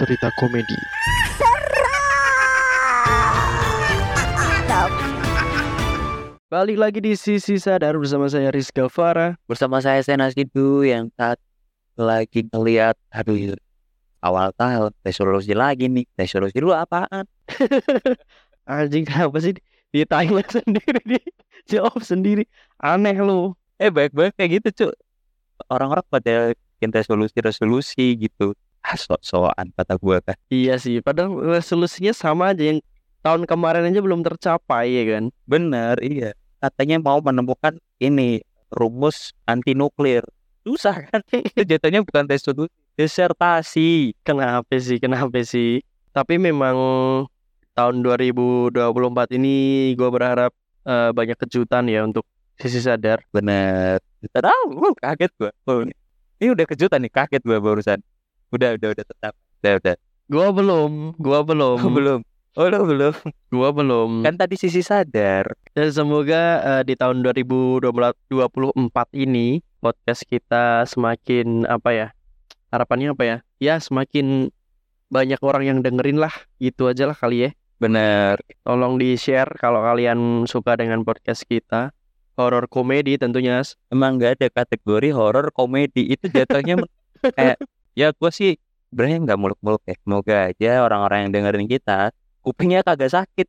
cerita komedi. Balik lagi di Sisi Sadar bersama saya Rizka Farah. bersama saya Sena Sidu yang saat lagi ngeliat aduh awal tahun resolusi lagi nih resolusi lu apaan Anjing kenapa sih di timer sendiri di jawab sendiri aneh lu. eh baik-baik kayak gitu cuy orang-orang pada bikin resolusi-resolusi gitu ah sok-sokan kata gua kan Iya sih, padahal resolusinya sama aja yang tahun kemarin aja belum tercapai ya kan. bener iya katanya mau menemukan ini rumus anti nuklir susah kan itu jatuhnya bukan resolusi disertasi Kenapa sih? Kenapa sih? Tapi memang tahun 2024 ini gue berharap eh, banyak kejutan ya untuk sisi sadar. bener tahu gua kaget gua Oh, ini ini udah kejutan nih kaget gua barusan udah udah udah tetap udah udah Gua belum, gua belum, Oh, belum oh lu belum gua belum. kan tadi sisi sadar Dan semoga eh, di tahun 2024 ini podcast kita semakin apa ya? Harapannya apa ya? Ya semakin banyak orang yang dengerin lah. Gitu aja lah kali ya. bener Tolong di-share kalau kalian suka dengan podcast kita. Horor komedi tentunya. emang nggak ada kategori horor komedi itu jatuhnya kayak ya gua sih sebenarnya nggak muluk-muluk ya. Semoga aja orang-orang yang dengerin kita kupingnya kagak sakit.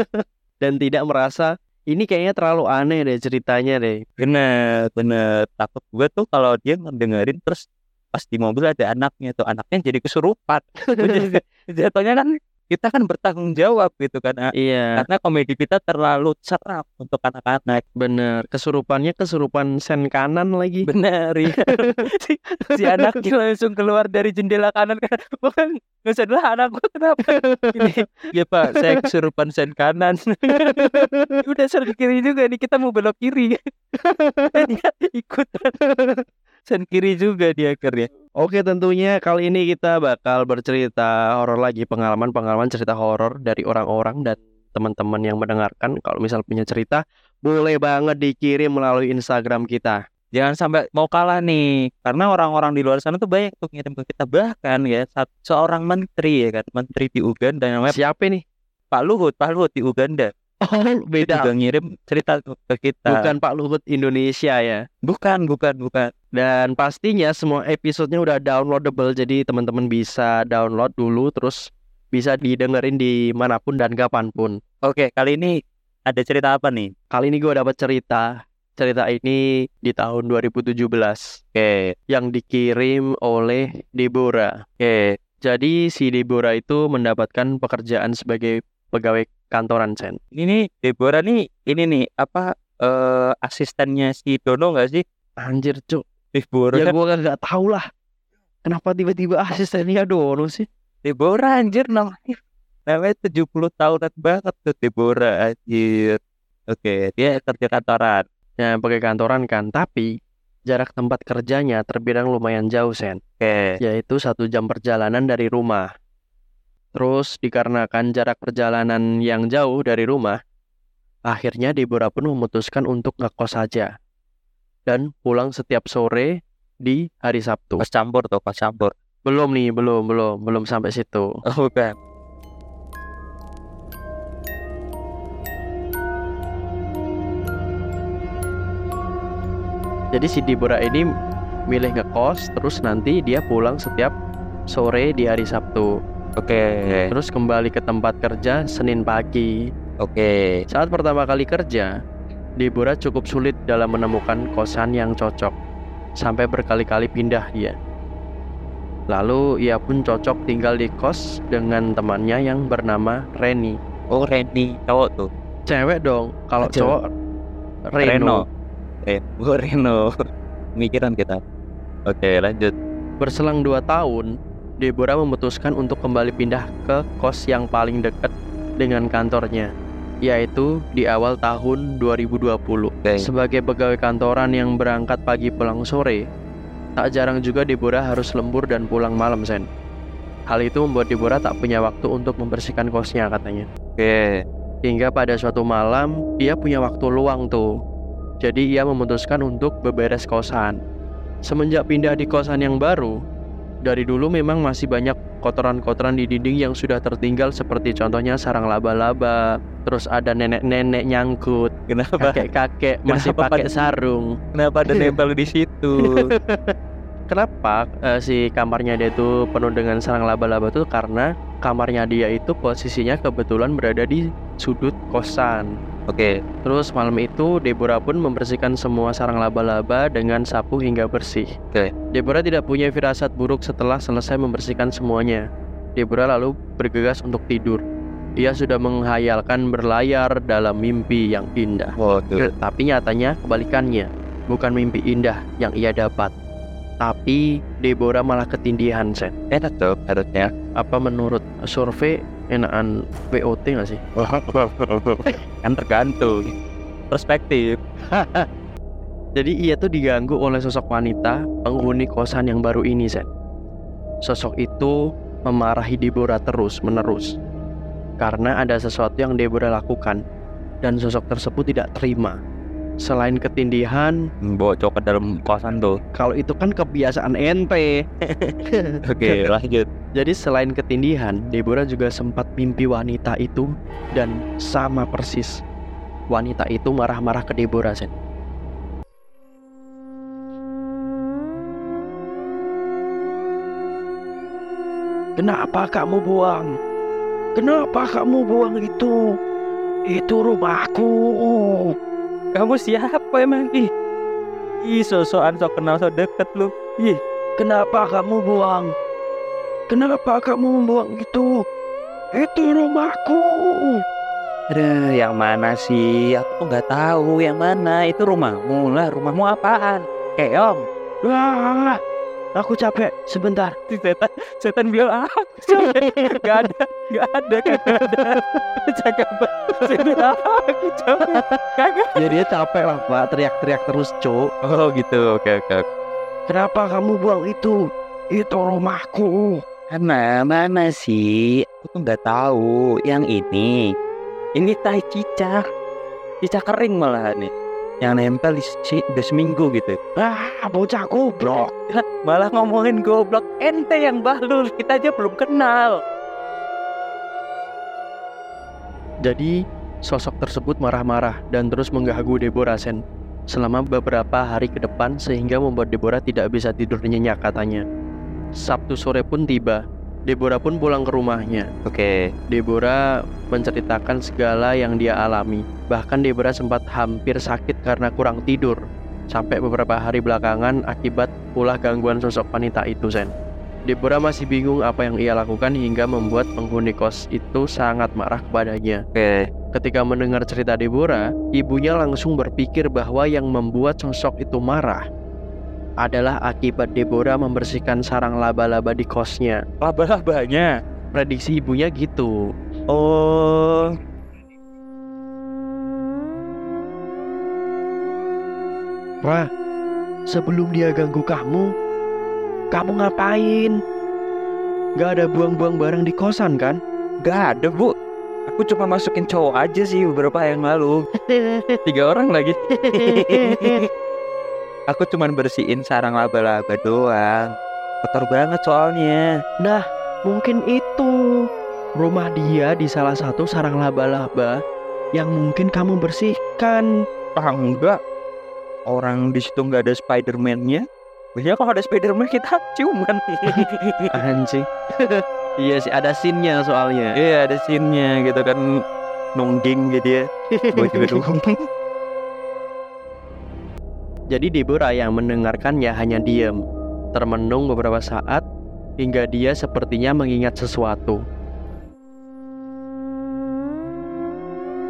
Dan tidak merasa ini kayaknya terlalu aneh deh ceritanya deh. bener bener. Takut gua tuh kalau dia ngedengerin terus pas di mobil ada anaknya tuh anaknya jadi kesurupan. Jatuhnya kan kita kan bertanggung jawab gitu kan. Iya, karena komedi kita terlalu seram untuk anak-anak bener. Kesurupannya kesurupan sen kanan lagi. benar iya. si, si anaknya langsung keluar dari jendela kanan kan bukan nggak sadar anakku kenapa ini ya pak saya kesurupan sen kanan udah sen kiri juga nih kita mau belok kiri dia ikut sen kiri juga dia akhirnya Oke, tentunya kali ini kita bakal bercerita horor lagi, pengalaman-pengalaman cerita horor dari orang-orang dan teman-teman yang mendengarkan. Kalau misal punya cerita, boleh banget dikirim melalui Instagram kita. jangan sampai mau kalah nih karena orang-orang di luar sana tuh banyak tuh ngirim ke kita bahkan ya seorang menteri ya kan menteri di Uganda namanya Siapa nih? Pak Luhut Pak Luhut di Uganda Oh, dia beda. juga ngirim cerita ke kita Bukan Pak Luhut Indonesia ya. bukan bukan bukan Dan pastinya semua episodenya udah downloadable, jadi teman-teman bisa download dulu, terus bisa didengerin di mana pun dan kapan pun. Oke, kali ini ada cerita apa nih? Kali ini gue dapat cerita. Cerita ini di tahun 2017 Oke, yang dikirim oleh Deborah. oke. Jadi si Deborah itu mendapatkan pekerjaan sebagai pegawai kantoran Sen. Ini nih Deborah nih, ini nih apa eh asistennya si Dono nggak sih? Anjir cuk. Deborah. Ya gue nggak tahu lah. Kenapa tiba-tiba asistennya Dono sih? Deborah anjir namanya. Namanya 70 tahunan banget tuh Deborah anjir. Oke, dia kerja kantoran. Ya pakai kantoran kan. Tapi jarak tempat kerjanya terbilang lumayan jauh Sen. Oke. Yaitu satu jam perjalanan dari rumah. Terus dikarenakan jarak perjalanan yang jauh dari rumah, akhirnya Deborah pun memutuskan untuk ngekos saja. Dan pulang setiap sore di hari Sabtu. Pas campur tuh, pas campur. Belum nih, belum, belum, belum sampai situ. Oh, bukan. Jadi si Deborah ini milih ngekos, terus nanti dia pulang setiap sore di hari Sabtu. Oke. Terus kembali ke tempat kerja Senin pagi. Oke. Saat pertama kali kerja, Deborah cukup sulit dalam menemukan kosan yang cocok. Sampai berkali-kali pindah dia. Lalu ia pun cocok tinggal di kos dengan temannya yang bernama Reni. Oh, Randy cowok tuh. Cewek dong, kalau cowok Reno. Eh, oh, Reno. Mikiran kita. Oke, lanjut. Berselang dua tahun, Deborah memutuskan untuk kembali pindah ke kos yang paling dekat dengan kantornya, yaitu di awal tahun 2020. Oke. Sebagai pegawai kantoran yang berangkat pagi pulang sore, tak jarang juga Deborah harus lembur dan pulang malam, Sen. Hal itu membuat Deborah tak punya waktu untuk membersihkan kosnya katanya. Oke. Hingga pada suatu malam, dia punya waktu luang tuh. Jadi ia memutuskan untuk beberes kosan. Semenjak pindah di kosan yang baru, Dari dulu memang masih banyak kotoran-kotoran di dinding yang sudah tertinggal seperti contohnya sarang laba-laba, terus ada nenek-nenek nyangkut, Kenapa? kakek-kakek masih Kenapa pakai pada- sarung. Kenapa ada nempel di situ? Kenapa eh, si kamarnya dia itu penuh dengan sarang laba-laba itu karena kamarnya dia itu posisinya kebetulan berada di sudut kosan. Oke, Terus malam itu Deborah pun membersihkan semua sarang laba-laba dengan sapu hingga bersih. Oke. Deborah tidak punya firasat buruk setelah selesai membersihkan semuanya. Deborah lalu bergegas untuk tidur. Ia sudah menghayalkan berlayar dalam mimpi yang indah. waduh. Tapi nyatanya kebalikannya, bukan mimpi indah yang ia dapat. Tapi Deborah malah ketindihan, Sen. Enak tuh harusnya. Apa menurut survei enakan VOT nggak sih? kan tergantung perspektif. Jadi ia tuh diganggu oleh sosok wanita penghuni kosan yang baru ini, Sen. Sosok itu memarahi Deborah terus menerus karena ada sesuatu yang Deborah lakukan dan sosok tersebut tidak terima. Selain ketindihan, Bocok ke dalam kosan tuh. kalau itu kan kebiasaan ente. Oke, lanjut. Jadi selain ketindihan, Deborah juga sempat mimpi wanita itu dan sama persis. Wanita itu marah-marah ke Deborah, Sen. Kenapa kamu buang? Kenapa kamu buang itu? Itu rumahku. Kamu siapa emang? Ih, ih sosokan sok kenal sok deket lu. Ih, Kenapa kamu buang? Kenapa kamu membuang itu? Itu rumahku. Aduh, yang mana sih? Aku tuh nggak tahu yang mana. Itu rumahmu lah. Rumahmu apaan? Keong. Wah, aku capek. Sebentar. Si setan, setan bilang ah, capek. Gak ada, gak ada, kagak ada. Cakap bilang ah, aku capek. Kagak. Ya dia capek lah pak, teriak-teriak terus cuk. Oh gitu, oke oke. Kenapa kamu buang itu? Itu rumahku. Karena mana sih? Aku tuh nggak tahu. Yang ini, ini tai cicak, cicak kering malah nih. Yang nempel di si, udah seminggu gitu. Ah, bocah goblok. Malah ngomongin goblok ente yang bahlul. Kita aja belum kenal. Jadi sosok tersebut marah-marah dan terus mengganggu Deborah Sen selama beberapa hari ke depan sehingga membuat Deborah tidak bisa tidur nyenyak katanya. Sabtu sore pun tiba. Deborah pun pulang ke rumahnya. Oke. Deborah menceritakan segala yang dia alami. Bahkan Deborah sempat hampir sakit karena kurang tidur. Sampai beberapa hari belakangan akibat ulah gangguan sosok wanita itu, Sen. Deborah masih bingung apa yang ia lakukan hingga membuat penghuni kos itu sangat marah kepadanya. Oke. Ketika mendengar cerita Deborah, ibunya langsung berpikir bahwa yang membuat sosok itu marah adalah akibat Deborah membersihkan sarang laba-laba di kosnya. Laba-labanya. Prediksi ibunya gitu. Oh. Wah, sebelum dia ganggu kamu, kamu ngapain? Gak ada buang-buang barang di kosan kan? Gak ada bu. Aku cuma masukin cowok aja sih beberapa yang lalu. Tiga orang lagi. Aku cuma bersihin sarang laba-laba doang. Kotor banget soalnya. Nah, mungkin itu rumah dia di salah satu sarang laba-laba yang mungkin kamu bersihkan. Ah enggak. Orang di situ nggak ada Spiderman-nya. Biasanya kalau ada Spiderman kita ciuman. Anjing. iya sih, ada scene-nya soalnya. Iya ada scene-nya gitu kan nungging gitu ya. Gue juga dukung. Jadi Deborah yang mendengarkannya hanya diam, termenung beberapa saat hingga dia sepertinya mengingat sesuatu.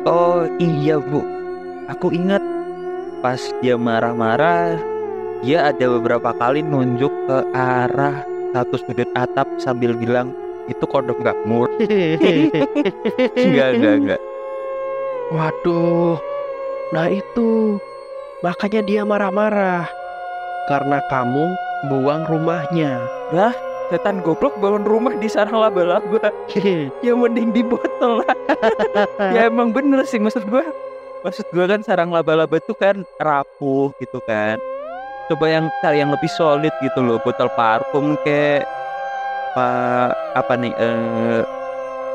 Oh iya bu, aku ingat pas dia marah-marah, dia ada beberapa kali nunjuk ke arah satu sudut atap sambil bilang itu kodok nggak mur. Enggak enggak enggak. Waduh, nah itu makanya dia marah-marah karena kamu buang rumahnya. Setan goblok bangun rumah di sarang laba-laba. Ya mending di botol lah. ya emang bener sih maksud gua. Maksud gua kan sarang laba-laba itu kan rapuh gitu kan. Coba yang cari yang lebih solid gitu loh, botol parfum kayak beberapa apa nih eh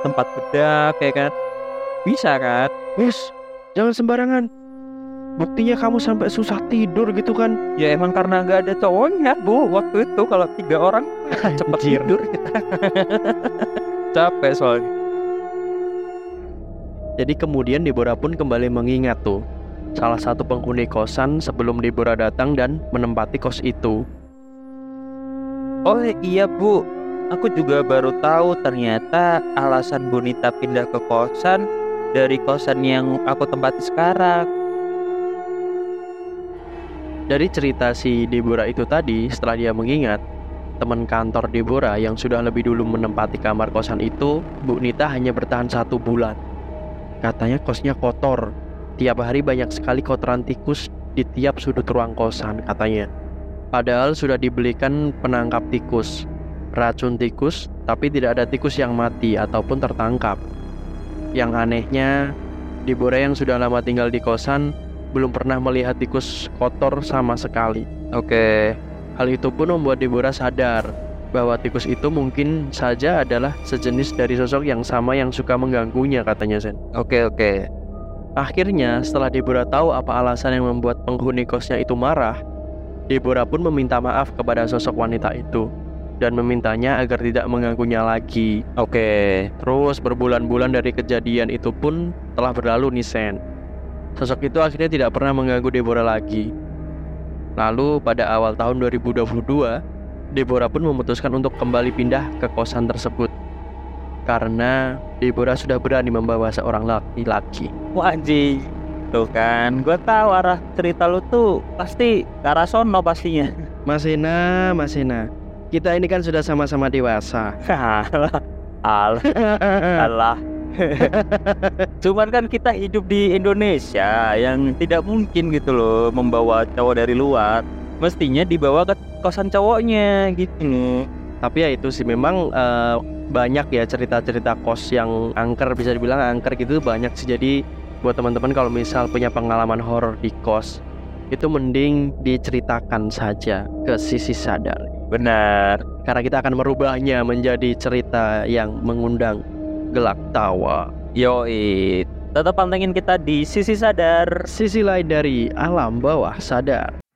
tempat bedak kayak kan bisa kan Wes, jangan sembarangan. Buktinya kamu sampai susah tidur gitu kan? ya emang karena nggak ada cowoknya bu waktu itu kalau tiga orang cepet tidur kita. Capek soalnya. Jadi kemudian Deborah pun kembali mengingat tuh salah satu penghuni kosan sebelum Deborah datang dan menempati kos itu. oh iya bu. Aku juga baru tahu ternyata alasan Bunita pindah ke kosan dari kosan yang aku tempati sekarang Dari cerita si Deborah itu tadi, setelah dia mengingat, teman kantor Deborah yang sudah lebih dulu menempati kamar kosan itu, Bu Nita hanya bertahan satu bulan. Katanya kosnya kotor. Tiap hari banyak sekali kotoran tikus di tiap sudut ruang kosan katanya. Padahal sudah dibelikan penangkap tikus, racun tikus, tapi tidak ada tikus yang mati ataupun tertangkap. Yang anehnya, Deborah yang sudah lama tinggal di kosan belum pernah melihat tikus kotor sama sekali. oke Hal itu pun membuat Deborah sadar bahwa tikus itu mungkin saja adalah sejenis dari sosok yang sama yang suka mengganggunya katanya Zen. oke oke Akhirnya setelah Deborah tahu apa alasan yang membuat penghuni kosnya itu marah, Deborah pun meminta maaf kepada sosok wanita itu dan memintanya agar tidak mengganggunya lagi. oke Terus berbulan-bulan dari kejadian itu pun telah berlalu nih Sen. Sosok itu akhirnya tidak pernah mengganggu Deborah lagi. Lalu pada awal tahun 2022, Deborah pun memutuskan untuk kembali pindah ke kosan tersebut. Karena Deborah sudah berani membawa seorang laki-laki. Wah anjing Tuh kan Gue tahu arah cerita lu tuh Pasti ke arah sono pastinya Mas Hena, Mas Hena, kita ini kan sudah sama-sama dewasa. Alah Alah Alah Cuman kan kita hidup di Indonesia Yang tidak mungkin gitu loh Membawa cowok dari luar Mestinya dibawa ke kosan cowoknya gitu loh Tapi ya itu sih memang eh, banyak ya cerita-cerita kos yang angker bisa dibilang angker gitu banyak sih. Jadi buat teman-teman kalau misal punya pengalaman horor di kos itu mending diceritakan saja ke sisi sadar. Benar Karena kita akan merubahnya menjadi cerita yang mengundang gelak tawa. Yoi Tetap pantengin kita di Sisi Sadar Sisi lain dari alam bawah sadar.